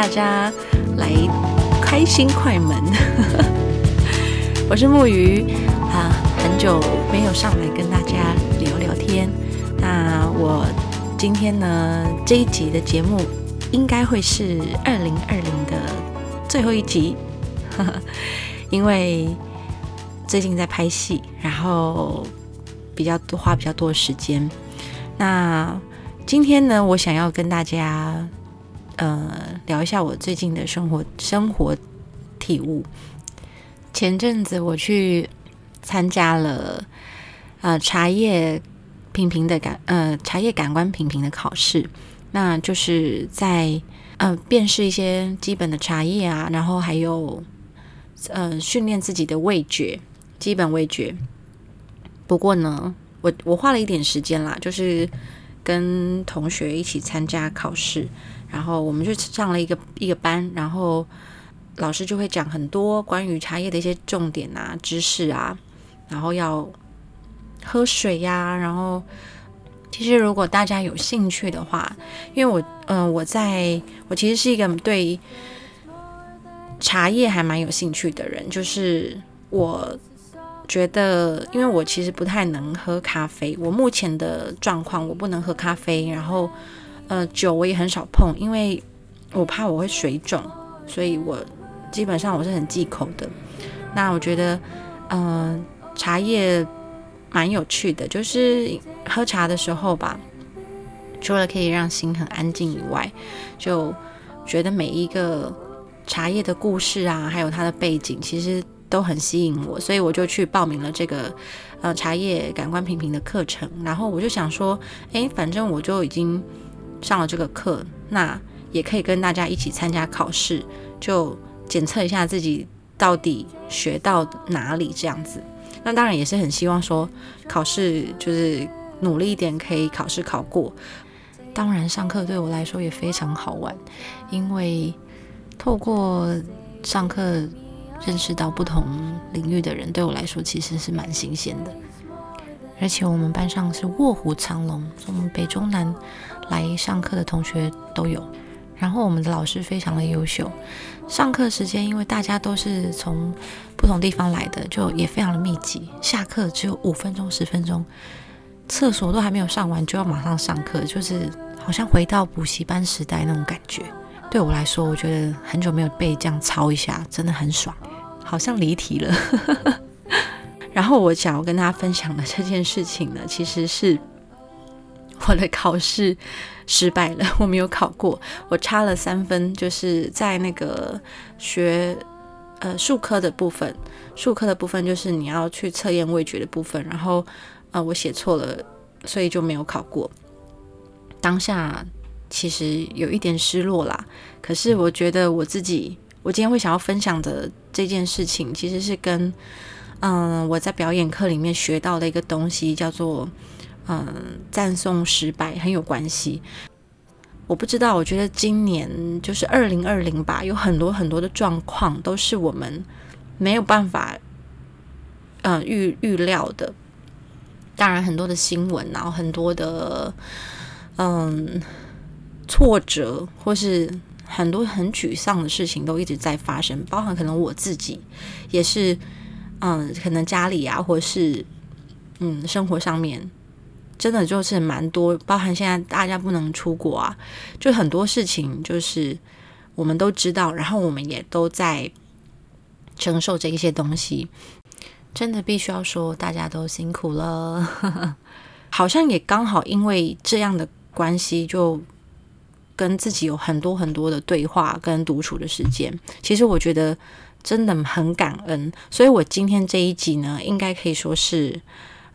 大家，来开心快门。我是木鱼啊，很久没有上来跟大家聊聊天。那我今天呢这一集的节目应该会是二零二零的最后一集，因为最近在拍戏，然后比较多花比较多的时间。那今天呢，我想要跟大家呃聊一下我最近的生活生活体悟。前阵子我去参加了呃茶叶品评的感呃茶叶感官品评的考试，那就是在呃辨识一些基本的茶叶啊，然后还有呃训练自己的味觉，基本味觉。不过呢，我我花了一点时间啦，就是跟同学一起参加考试，然后我们就上了一个一个班，然后。老师就会讲很多关于茶叶的一些重点啊、知识啊，然后要喝水呀。然后，其实如果大家有兴趣的话，因为我，嗯，我在我其实是一个对茶叶还蛮有兴趣的人。就是我觉得，因为我其实不太能喝咖啡，我目前的状况我不能喝咖啡，然后，呃，酒我也很少碰，因为我怕我会水肿，所以我。基本上我是很忌口的。那我觉得，嗯，茶叶蛮有趣的，就是喝茶的时候吧，除了可以让心很安静以外，就觉得每一个茶叶的故事啊，还有它的背景，其实都很吸引我，所以我就去报名了这个呃茶叶感官品评的课程。然后我就想说，诶，反正我就已经上了这个课，那也可以跟大家一起参加考试，就。检测一下自己到底学到哪里这样子，那当然也是很希望说考试就是努力一点可以考试考过。当然上课对我来说也非常好玩，因为透过上课认识到不同领域的人，对我来说其实是蛮新鲜的。而且我们班上是卧虎藏龙，从北中南来上课的同学都有。然后我们的老师非常的优秀，上课时间因为大家都是从不同地方来的，就也非常的密集。下课只有五分钟、十分钟，厕所都还没有上完就要马上上课，就是好像回到补习班时代那种感觉。对我来说，我觉得很久没有被这样操一下，真的很爽。好像离题了。然后我想要跟大家分享的这件事情呢，其实是。我的考试失败了，我没有考过，我差了三分，就是在那个学呃数科的部分，数科的部分就是你要去测验味觉的部分，然后呃我写错了，所以就没有考过。当下其实有一点失落啦，可是我觉得我自己，我今天会想要分享的这件事情，其实是跟嗯我在表演课里面学到的一个东西叫做。嗯，赞颂失败很有关系。我不知道，我觉得今年就是二零二零吧，有很多很多的状况都是我们没有办法嗯预预料的。当然，很多的新闻，然后很多的嗯挫折，或是很多很沮丧的事情都一直在发生，包含可能我自己也是，嗯，可能家里啊，或是嗯生活上面。真的就是蛮多，包含现在大家不能出国啊，就很多事情就是我们都知道，然后我们也都在承受这一些东西。真的必须要说，大家都辛苦了。好像也刚好因为这样的关系，就跟自己有很多很多的对话跟独处的时间。其实我觉得真的很感恩，所以我今天这一集呢，应该可以说是。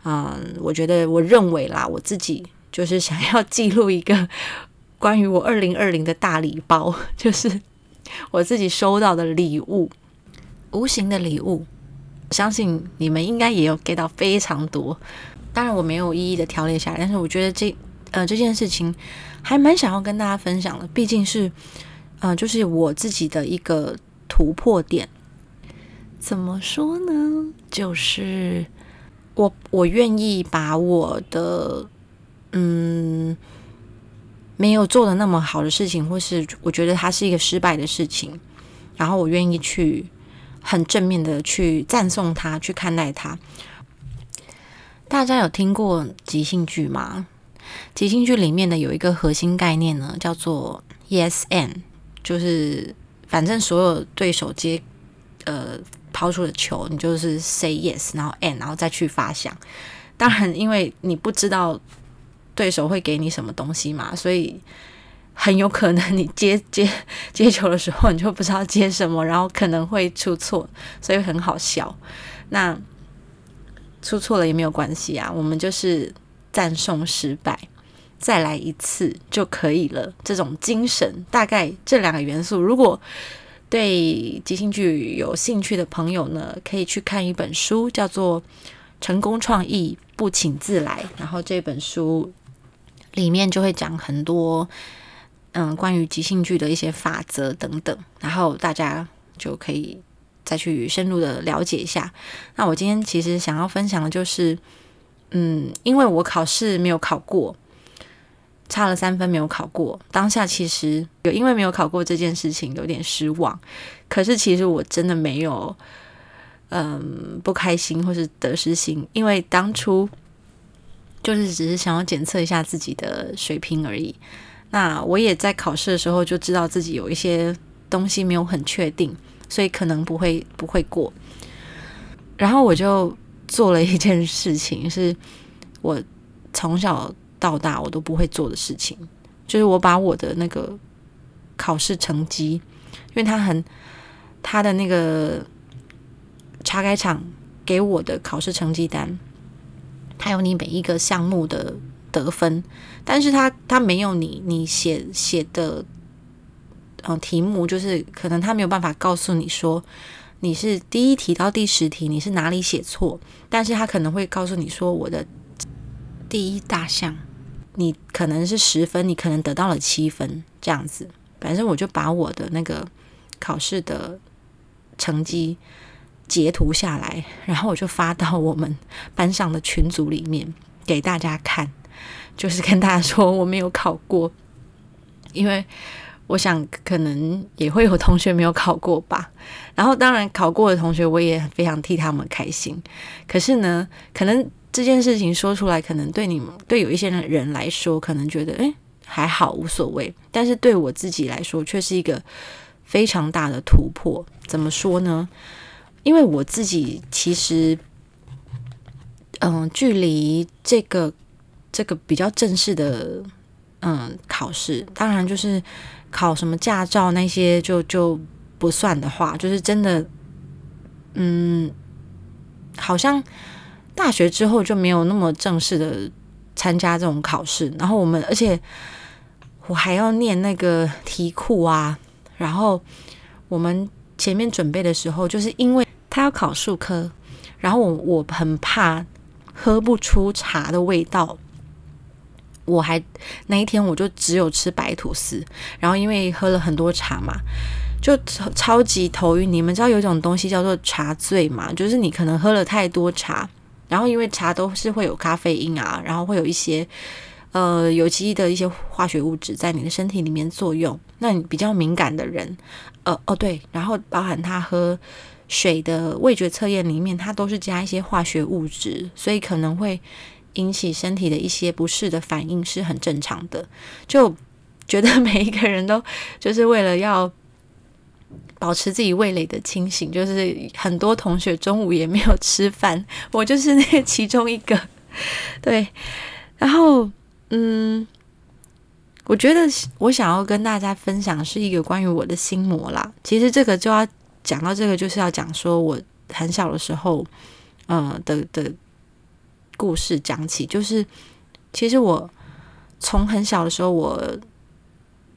嗯，我觉得，我认为啦，我自己就是想要记录一个 关于我二零二零的大礼包，就是我自己收到的礼物，无形的礼物。相信你们应该也有 get 到非常多。当然，我没有一一的条列下来，但是我觉得这呃这件事情还蛮想要跟大家分享的，毕竟是呃就是我自己的一个突破点。怎么说呢？就是。我我愿意把我的嗯没有做的那么好的事情，或是我觉得它是一个失败的事情，然后我愿意去很正面的去赞颂它，去看待它。大家有听过即兴剧吗？即兴剧里面的有一个核心概念呢，叫做 Yes and，就是反正所有对手接呃抛出的球，你就是 Say Yes，然后 And，然后再去发想。当然，因为你不知道。对手会给你什么东西嘛？所以很有可能你接接接球的时候，你就不知道接什么，然后可能会出错，所以很好笑。那出错了也没有关系啊，我们就是赞颂失败，再来一次就可以了。这种精神，大概这两个元素，如果对即兴剧有兴趣的朋友呢，可以去看一本书，叫做《成功创意不请自来》，然后这本书。里面就会讲很多，嗯，关于即兴剧的一些法则等等，然后大家就可以再去深入的了解一下。那我今天其实想要分享的就是，嗯，因为我考试没有考过，差了三分没有考过，当下其实有因为没有考过这件事情有点失望，可是其实我真的没有，嗯，不开心或是得失心，因为当初。就是只是想要检测一下自己的水平而已。那我也在考试的时候就知道自己有一些东西没有很确定，所以可能不会不会过。然后我就做了一件事情，是我从小到大我都不会做的事情，就是我把我的那个考试成绩，因为他很他的那个查改场给我的考试成绩单。他有你每一个项目的得分，但是他他没有你你写写的，嗯，题目就是可能他没有办法告诉你说你是第一题到第十题你是哪里写错，但是他可能会告诉你说我的第一大项你可能是十分，你可能得到了七分这样子，反正我就把我的那个考试的成绩。截图下来，然后我就发到我们班上的群组里面给大家看，就是跟大家说我没有考过，因为我想可能也会有同学没有考过吧。然后当然考过的同学，我也非常替他们开心。可是呢，可能这件事情说出来，可能对你们对有一些人来说，可能觉得诶还好无所谓，但是对我自己来说，却是一个非常大的突破。怎么说呢？因为我自己其实，嗯，距离这个这个比较正式的嗯考试，当然就是考什么驾照那些就就不算的话，就是真的，嗯，好像大学之后就没有那么正式的参加这种考试。然后我们，而且我还要念那个题库啊，然后我们前面准备的时候，就是因为。他要考数科，然后我我很怕喝不出茶的味道，我还那一天我就只有吃白吐司，然后因为喝了很多茶嘛，就超级头晕。你们知道有一种东西叫做茶醉嘛？就是你可能喝了太多茶，然后因为茶都是会有咖啡因啊，然后会有一些呃有机的一些化学物质在你的身体里面作用。那你比较敏感的人，呃哦对，然后包含他喝。水的味觉测验里面，它都是加一些化学物质，所以可能会引起身体的一些不适的反应，是很正常的。就觉得每一个人都就是为了要保持自己味蕾的清醒，就是很多同学中午也没有吃饭，我就是那其中一个。对，然后嗯，我觉得我想要跟大家分享是一个关于我的心魔啦。其实这个就要。讲到这个，就是要讲说我很小的时候，呃的的故事讲起，就是其实我从很小的时候，我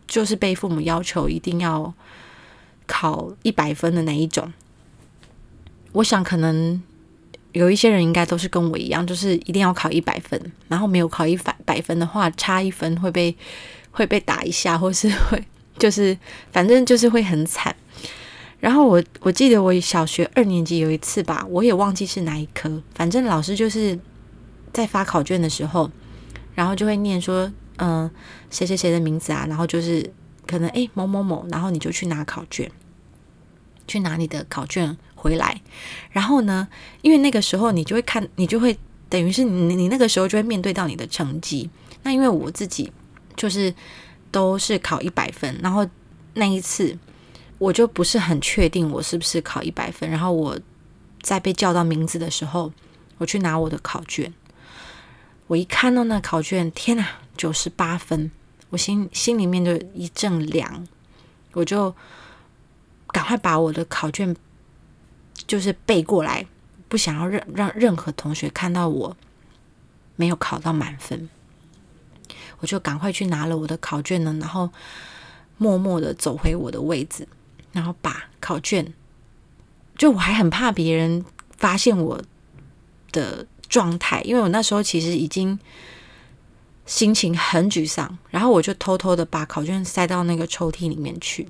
就是被父母要求一定要考一百分的那一种。我想可能有一些人应该都是跟我一样，就是一定要考一百分，然后没有考一百百分的话，差一分会被会被打一下，或是会 就是反正就是会很惨。然后我我记得我小学二年级有一次吧，我也忘记是哪一科，反正老师就是在发考卷的时候，然后就会念说：“嗯，谁谁谁的名字啊，然后就是可能诶某某某，然后你就去拿考卷，去拿你的考卷回来，然后呢，因为那个时候你就会看，你就会等于是你你那个时候就会面对到你的成绩。那因为我自己就是都是考一百分，然后那一次我就不是很确定我是不是考一百分，然后我在被叫到名字的时候，我去拿我的考卷，我一看到那考卷，天哪！九十八分，我心心里面就一阵凉，我就赶快把我的考卷就是背过来，不想要让让任何同学看到我没有考到满分，我就赶快去拿了我的考卷呢，然后默默的走回我的位置，然后把考卷，就我还很怕别人发现我的状态，因为我那时候其实已经。心情很沮丧，然后我就偷偷的把考卷塞到那个抽屉里面去，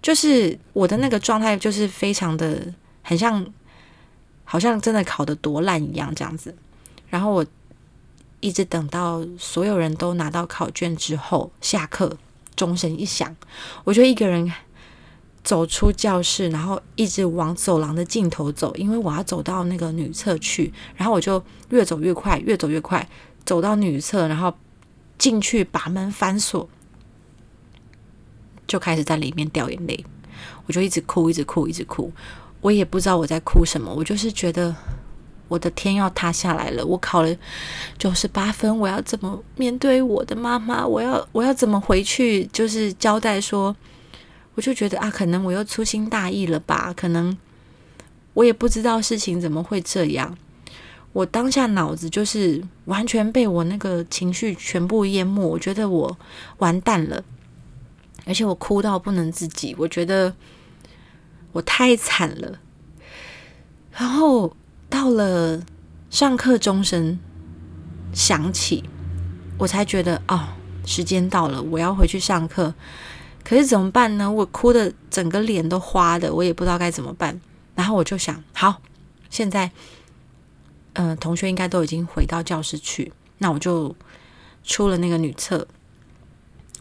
就是我的那个状态，就是非常的很像，好像真的考的多烂一样这样子。然后我一直等到所有人都拿到考卷之后，下课钟声一响，我就一个人走出教室，然后一直往走廊的尽头走，因为我要走到那个女厕去。然后我就越走越快，越走越快。走到女厕，然后进去把门反锁，就开始在里面掉眼泪。我就一直哭，一直哭，一直哭。我也不知道我在哭什么，我就是觉得我的天要塌下来了。我考了九十八分，我要怎么面对我的妈妈？我要我要怎么回去？就是交代说，我就觉得啊，可能我又粗心大意了吧？可能我也不知道事情怎么会这样。我当下脑子就是完全被我那个情绪全部淹没，我觉得我完蛋了，而且我哭到不能自己，我觉得我太惨了。然后到了上课钟声响起，我才觉得哦，时间到了，我要回去上课。可是怎么办呢？我哭的整个脸都花的，我也不知道该怎么办。然后我就想，好，现在。嗯，同学应该都已经回到教室去，那我就出了那个女厕，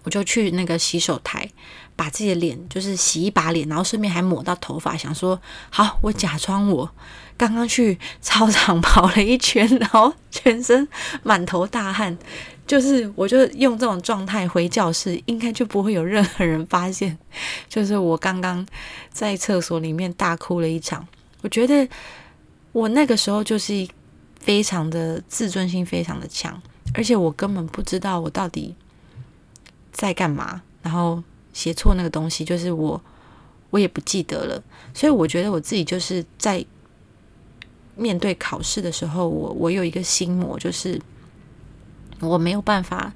我就去那个洗手台，把自己的脸就是洗一把脸，然后顺便还抹到头发，想说好，我假装我刚刚去操场 跑了一圈，然后全身满头大汗，就是我就用这种状态回教室，应该就不会有任何人发现，就是我刚刚在厕所里面大哭了一场。我觉得我那个时候就是。非常的自尊心非常的强，而且我根本不知道我到底在干嘛，然后写错那个东西，就是我我也不记得了，所以我觉得我自己就是在面对考试的时候，我我有一个心魔，就是我没有办法，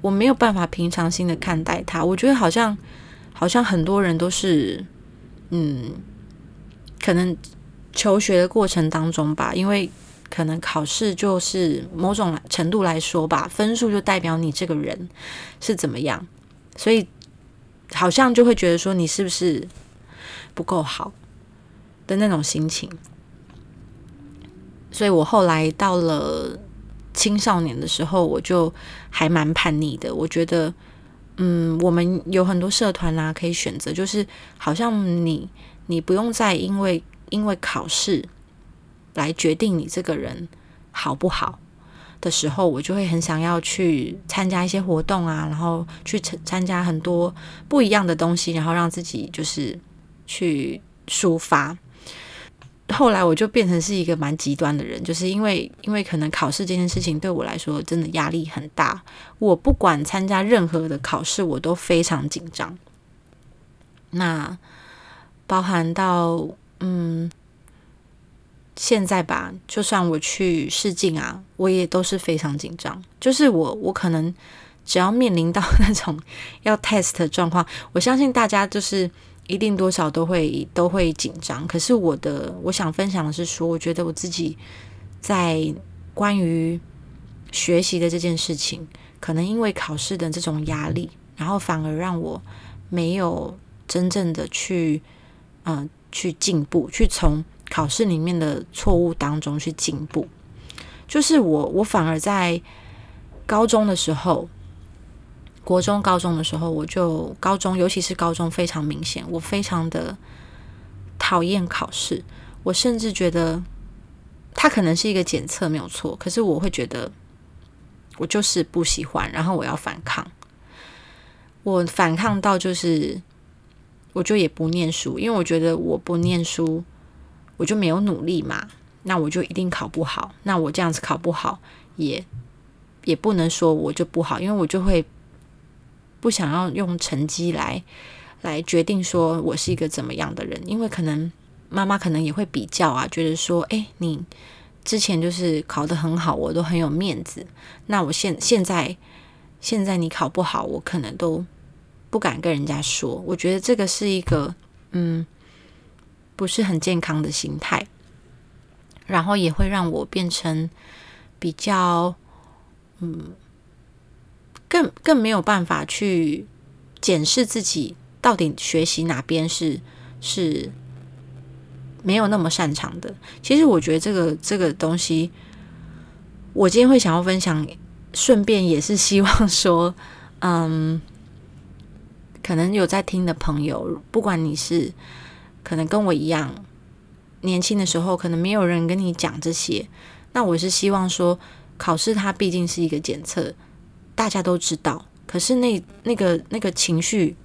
我没有办法平常心的看待它。我觉得好像好像很多人都是，嗯，可能求学的过程当中吧，因为。可能考试就是某种程度来说吧，分数就代表你这个人是怎么样，所以好像就会觉得说你是不是不够好的那种心情。所以我后来到了青少年的时候，我就还蛮叛逆的。我觉得，嗯，我们有很多社团啊，可以选择，就是好像你你不用再因为因为考试。来决定你这个人好不好的时候，我就会很想要去参加一些活动啊，然后去参参加很多不一样的东西，然后让自己就是去抒发。后来我就变成是一个蛮极端的人，就是因为因为可能考试这件事情对我来说真的压力很大，我不管参加任何的考试，我都非常紧张。那包含到嗯。现在吧，就算我去试镜啊，我也都是非常紧张。就是我，我可能只要面临到那种 要 test 的状况，我相信大家就是一定多少都会都会紧张。可是我的，我想分享的是说，我觉得我自己在关于学习的这件事情，可能因为考试的这种压力，然后反而让我没有真正的去嗯去进步，去从。考试里面的错误当中去进步，就是我，我反而在高中的时候，国中、高中的时候，我就高中，尤其是高中非常明显，我非常的讨厌考试。我甚至觉得它可能是一个检测没有错，可是我会觉得我就是不喜欢，然后我要反抗。我反抗到就是，我就也不念书，因为我觉得我不念书，我就没有努力嘛，那我就一定考不好。那我这样子考不好，也也不能说我就不好，因为我就会不想要用成绩来来决定说我是一个怎么样的人，因为可能妈妈可能也会比较啊，觉得说，哎，你之前就是考得很好，我都很有面子，那我现现在。现在你考不好，我可能都不敢跟人家说。我觉得这个是一个嗯，不是很健康的心态，然后也会让我变成比较嗯，更更没有办法去检视自己到底学习哪边是是没有那么擅长的。其实我觉得这个这个东西，我今天会想要分享。顺便也是希望说，嗯，可能有在听的朋友，不管你是可能跟我一样年轻的时候，可能没有人跟你讲这些，那我是希望说，考试它毕竟是一个检测，大家都知道。可是那那个那个情绪，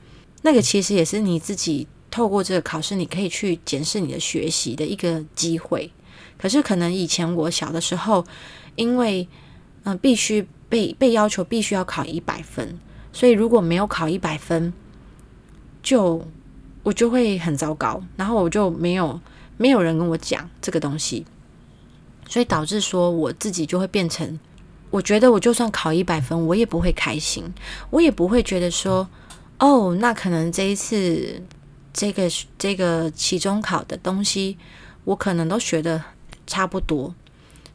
那个其实也是你自己透过这个考试，你可以去检视你的学习的一个机会。可是可能以前我小的时候，因为嗯必须。被被要求必须要考一百分，所以如果没有考一百分，就我就会很糟糕，然后我就没有没有人跟我讲这个东西，所以导致说我自己就会变成，我觉得我就算考一百分，我也不会开心，我也不会觉得说，哦，那可能这一次这个这个期中考的东西，我可能都学的差不多。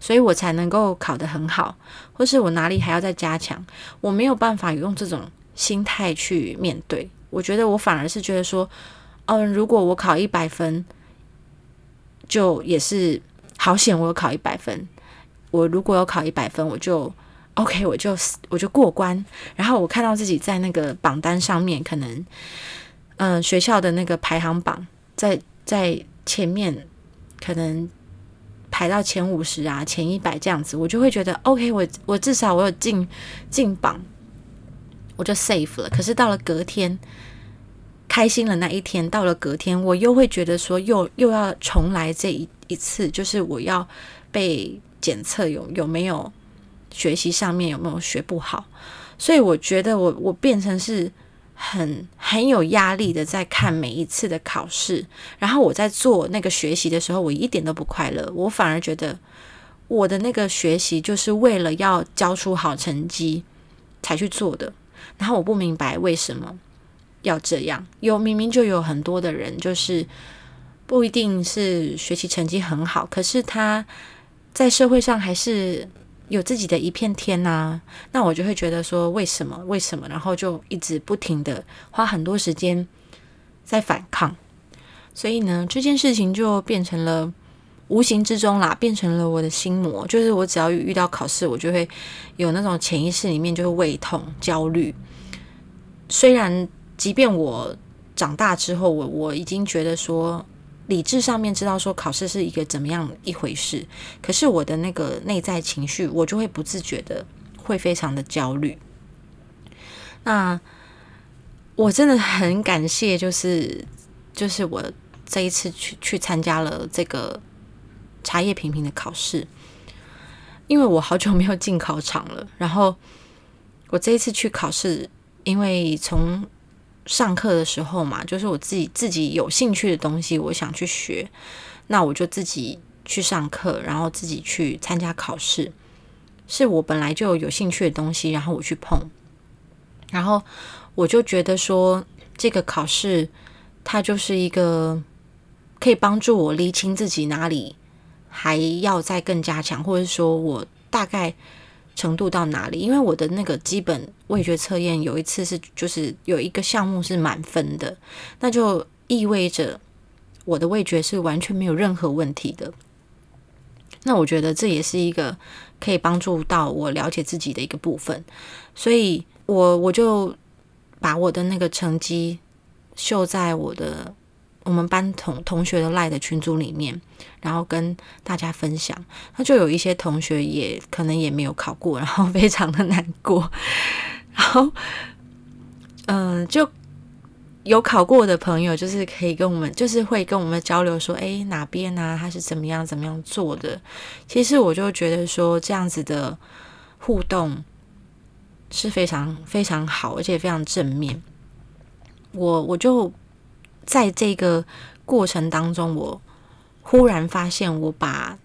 所以我才能够考得很好，或是我哪里还要再加强，我没有办法用这种心态去面对。我觉得我反而是觉得说，嗯，如果我考一百分，就也是好险，我有考一百分。我如果有考一百分，我就 OK，我就我就过关。然后我看到自己在那个榜单上面，可能嗯学校的那个排行榜在在前面，可能。排到前五十啊，前一百这样子，我就会觉得 OK，我我至少我有进进榜，我就 safe 了。可是到了隔天，开心了那一天，到了隔天，我又会觉得说，又又要重来这一一次，就是我要被检测有有没有学习上面有没有学不好，所以我觉得我我变成是。很很有压力的在看每一次的考试，然后我在做那个学习的时候，我一点都不快乐，我反而觉得我的那个学习就是为了要交出好成绩才去做的，然后我不明白为什么要这样。有明明就有很多的人，就是不一定是学习成绩很好，可是他在社会上还是。有自己的一片天呐，那我就会觉得说为什么为什么，然后就一直不停的花很多时间在反抗，所以呢，这件事情就变成了无形之中啦，变成了我的心魔。就是我只要遇到考试，我就会有那种潜意识里面就会胃痛、焦虑。虽然即便我长大之后，我我已经觉得说。理智上面知道说考试是一个怎么样一回事，可是我的那个内在情绪，我就会不自觉的会非常的焦虑。那我真的很感谢，就是就是我这一次去去参加了这个茶叶品评的考试，因为我好久没有进考场了。然后我这一次去考试，因为从上课的时候嘛，就是我自己自己有兴趣的东西，我想去学，那我就自己去上课，然后自己去参加考试，是我本来就有兴趣的东西，然后我去碰，然后我就觉得说，这个考试它就是一个可以帮助我理清自己哪里还要再更加强，或者说我大概。程度到哪里？因为我的那个基本味觉测验有一次是就是有一个项目是满分的，那就意味着我的味觉是完全没有任何问题的。那我觉得这也是一个可以帮助到我了解自己的一个部分，所以我我就把我的那个成绩秀在我的我们班同同学的赖的群组里面，然后跟大家分享。那就有一些同学也可能也没有考过，然后非常的难过。然后，嗯，就有考过的朋友，就是可以跟我们，就是会跟我们交流说，哎，哪边啊，他是怎么样怎么样做的。其实我就觉得说，这样子的互动。是非常非常好，而且非常正面。我我就在这个过程当中，我忽然发现，我把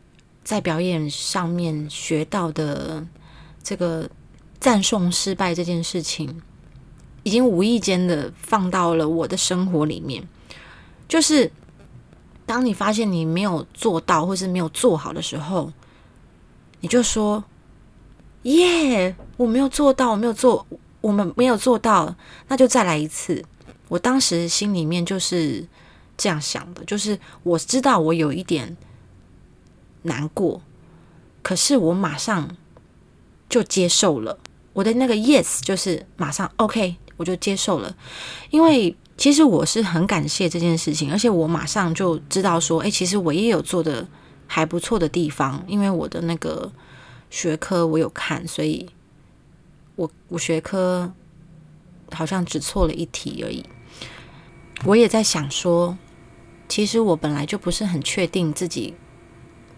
在表演上面学到的这个赞颂失败这件事情，已经无意间的放到了我的生活里面。就是当你发现你没有做到，或是没有做好的时候，你就说。耶！我没有做到，我没有做，我们没有做到，那就再来一次。我当时心里面就是这样想的，就是我知道我有一点难过，可是我马上就接受了。我的那个 yes 就是马上 OK，我就接受了。因为其实我是很感谢这件事情，而且我马上就知道说，哎，其实我也有做的还不错的地方，因为我的那个。学科我有看，所以我我学科好像只错了一题而已。我也在想说，其实我本来就不是很确定自己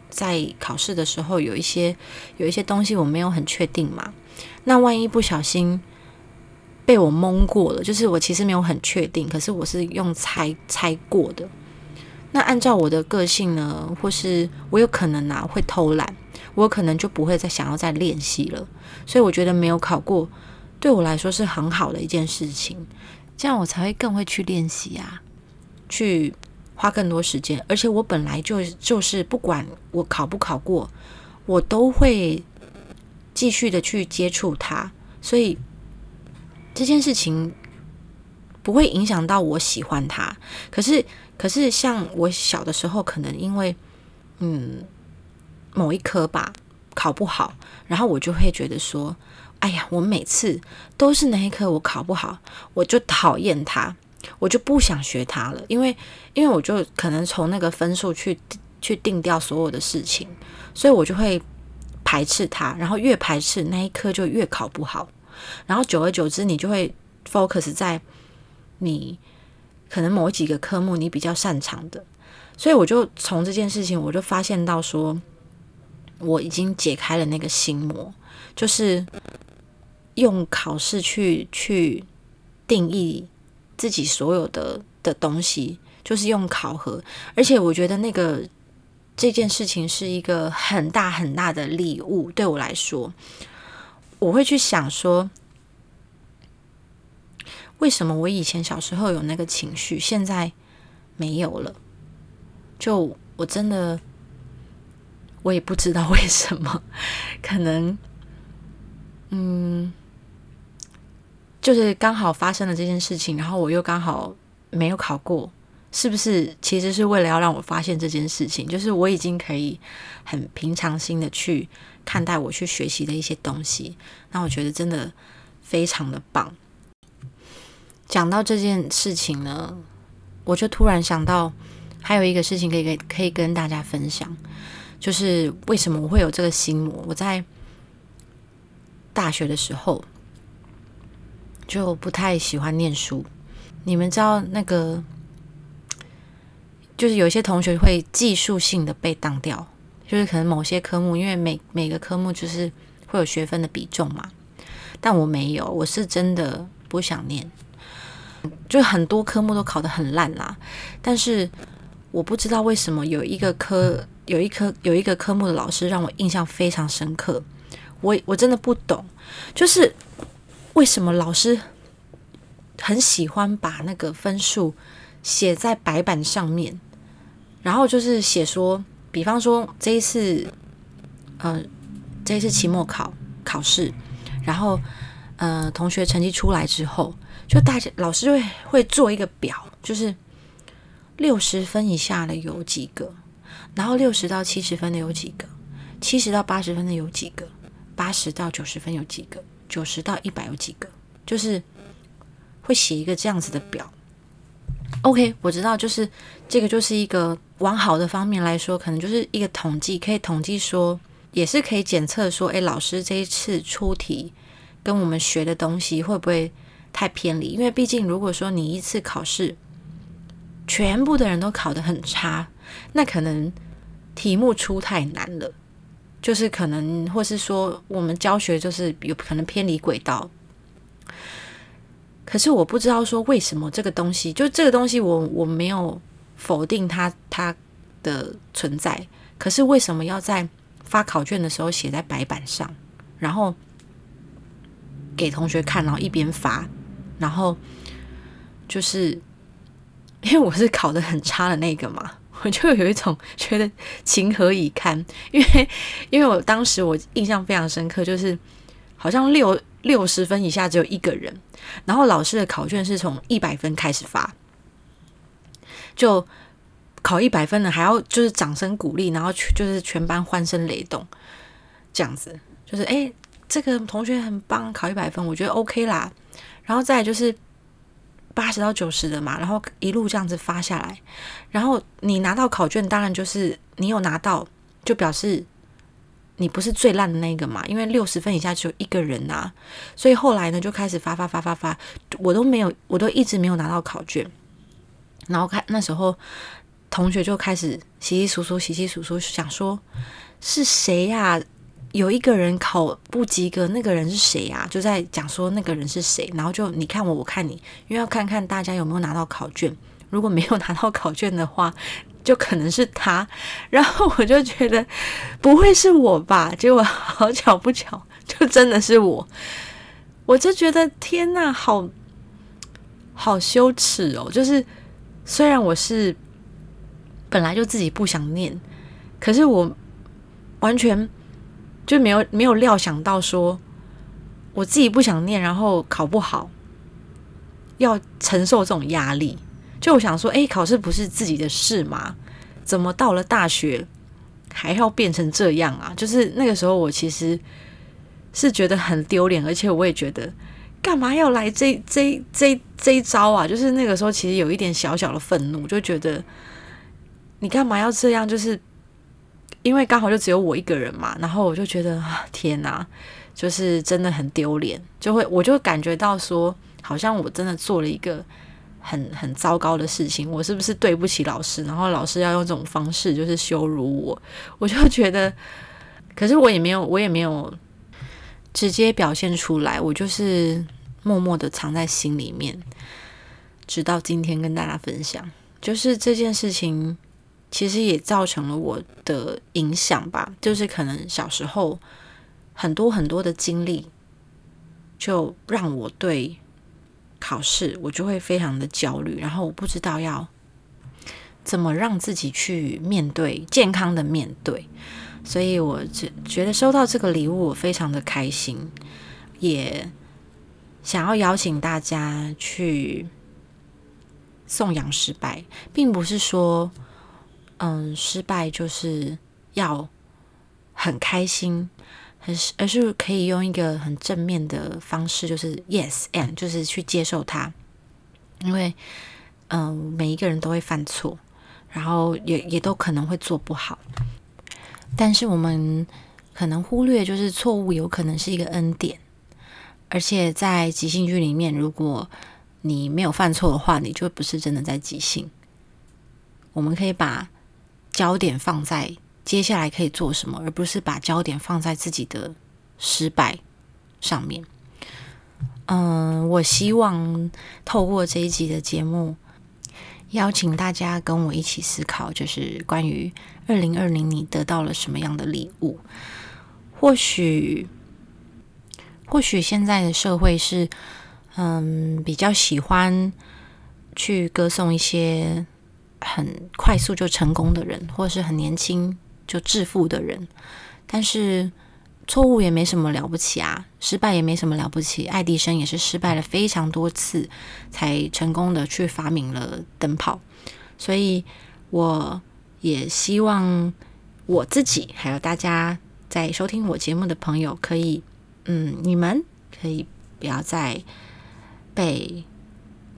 在考试的时候有一些有一些东西我没有很确定嘛。那万一不小心被我蒙过了，就是我其实没有很确定，可是我是用猜猜过的。那按照我的个性呢，或是我有可能啊会偷懒。我可能就不会再想要再练习了，所以我觉得没有考过对我来说是很好的一件事情，这样我才会更会去练习啊，去花更多时间。而且我本来就就是不管我考不考过，我都会继续的去接触它，所以这件事情不会影响到我喜欢它。可是，可是像我小的时候，可能因为嗯。某一科吧考不好，然后我就会觉得说：“哎呀，我每次都是那一科我考不好，我就讨厌它，我就不想学它了。因为，因为我就可能从那个分数去去定掉所有的事情，所以我就会排斥它。然后越排斥那一科就越考不好。然后久而久之，你就会 focus 在你可能某几个科目你比较擅长的。所以我就从这件事情，我就发现到说。我已经解开了那个心魔，就是用考试去去定义自己所有的的东西，就是用考核。而且我觉得那个这件事情是一个很大很大的礼物，对我来说，我会去想说，为什么我以前小时候有那个情绪，现在没有了？就我真的。我也不知道为什么，可能，嗯，就是刚好发生了这件事情，然后我又刚好没有考过，是不是？其实是为了要让我发现这件事情，就是我已经可以很平常心的去看待我去学习的一些东西，那我觉得真的非常的棒。讲到这件事情呢，我就突然想到还有一个事情可以可可以跟大家分享。就是为什么我会有这个心魔？我在大学的时候就不太喜欢念书。你们知道那个，就是有些同学会技术性的被当掉，就是可能某些科目，因为每每个科目就是会有学分的比重嘛。但我没有，我是真的不想念，就很多科目都考得很烂啦。但是我不知道为什么有一个科。有一科有一个科目的老师让我印象非常深刻，我我真的不懂，就是为什么老师很喜欢把那个分数写在白板上面，然后就是写说，比方说这一次，呃，这一次期末考考试，然后呃，同学成绩出来之后，就大家老师会会做一个表，就是六十分以下的有几个。然后六十到七十分的有几个？七十到八十分的有几个？八十到九十分有几个？九十到一百有几个？就是会写一个这样子的表。OK，我知道，就是这个就是一个往好的方面来说，可能就是一个统计，可以统计说，也是可以检测说，诶，老师这一次出题跟我们学的东西会不会太偏离？因为毕竟如果说你一次考试全部的人都考得很差，那可能题目出太难了，就是可能或是说我们教学就是有可能偏离轨道。可是我不知道说为什么这个东西，就这个东西，我我没有否定它它的存在。可是为什么要在发考卷的时候写在白板上，然后给同学看，然后一边发，然后就是 因为我是考的很差的那个嘛，我就有一种觉得情何以堪。因为因为我当时我印象非常深刻，就是好像六。六十分以下只有一个人，然后老师的考卷是从一百分开始发，就考一百分的还要就是掌声鼓励，然后就是全班欢声雷动，这样子就是哎，这个同学很棒，考一百分，我觉得 OK 啦。然后再就是八十到九十的嘛，然后一路这样子发下来，然后你拿到考卷，当然就是你有拿到，就表示。你不是最烂的那个嘛？因为六十分以下只有一个人呐，所以后来呢就开始发发发发发，我都没有，我都一直没有拿到考卷。然后看那时候同学就开始稀稀疏疏、稀稀疏疏，想说是谁呀？有一个人考不及格，那个人是谁呀？就在讲说那个人是谁。然后就你看我，我看你，因为要看看大家有没有拿到考卷。如果没有拿到考卷的话，就可能是他，然后我就觉得不会是我吧？结果好巧不巧，就真的是我。我就觉得天哪，好好羞耻哦！就是虽然我是本来就自己不想念，可是我完全就没有没有料想到说我自己不想念，然后考不好，要承受这种压力。就我想说，哎，考试不是自己的事吗？怎么到了大学还要变成这样啊？就是那个时候，我其实是觉得很丢脸，而且我也觉得干嘛要来这这这这一招啊？就是那个时候，其实有一点小小的愤怒，就觉得你干嘛要这样？就是因为刚好就只有我一个人嘛，然后我就觉得天哪，就是真的很丢脸，就会我就感觉到说，好像我真的做了一个。很很糟糕的事情，我是不是对不起老师？然后老师要用这种方式就是羞辱我，我就觉得，可是我也没有，我也没有直接表现出来，我就是默默的藏在心里面，直到今天跟大家分享，就是这件事情其实也造成了我的影响吧，就是可能小时候很多很多的经历，就让我对。考试我就会非常的焦虑，然后我不知道要怎么让自己去面对健康的面对，所以我觉觉得收到这个礼物我非常的开心，也想要邀请大家去颂扬失败，并不是说嗯失败就是要很开心。而是而是可以用一个很正面的方式，就是 yes and，就是去接受它，因为嗯，每一个人都会犯错，然后也也都可能会做不好，但是我们可能忽略，就是错误有可能是一个恩典，而且在即兴剧里面，如果你没有犯错的话，你就不是真的在即兴。我们可以把焦点放在。接下来可以做什么，而不是把焦点放在自己的失败上面。嗯，我希望透过这一集的节目，邀请大家跟我一起思考，就是关于二零二零你得到了什么样的礼物？或许，或许现在的社会是，嗯，比较喜欢去歌颂一些很快速就成功的人，或是很年轻。就致富的人，但是错误也没什么了不起啊，失败也没什么了不起。爱迪生也是失败了非常多次，才成功的去发明了灯泡。所以我也希望我自己还有大家在收听我节目的朋友，可以，嗯，你们可以不要再被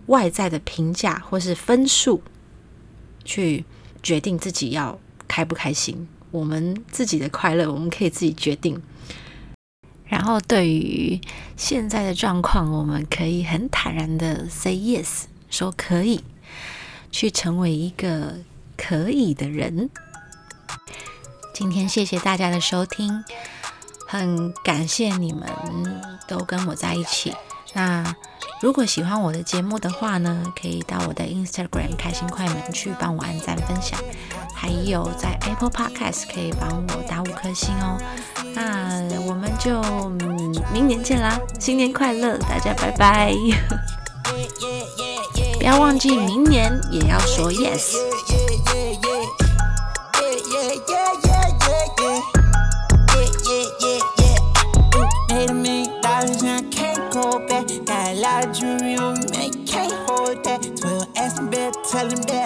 外在的评价或是分数去决定自己要开不开心。我们自己的快乐，我们可以自己决定。然后，对于现在的状况，我们可以很坦然的 say yes，说可以去成为一个可以的人。今天谢谢大家的收听，很感谢你们都跟我在一起。那如果喜欢我的节目的话呢，可以到我的 Instagram 开心快门去帮我按赞分享，还有在 Apple Podcast 可以帮我打五颗星哦。那我们就明年见啦，新年快乐，大家拜拜！不要忘记明年也要说 yes。Tell him that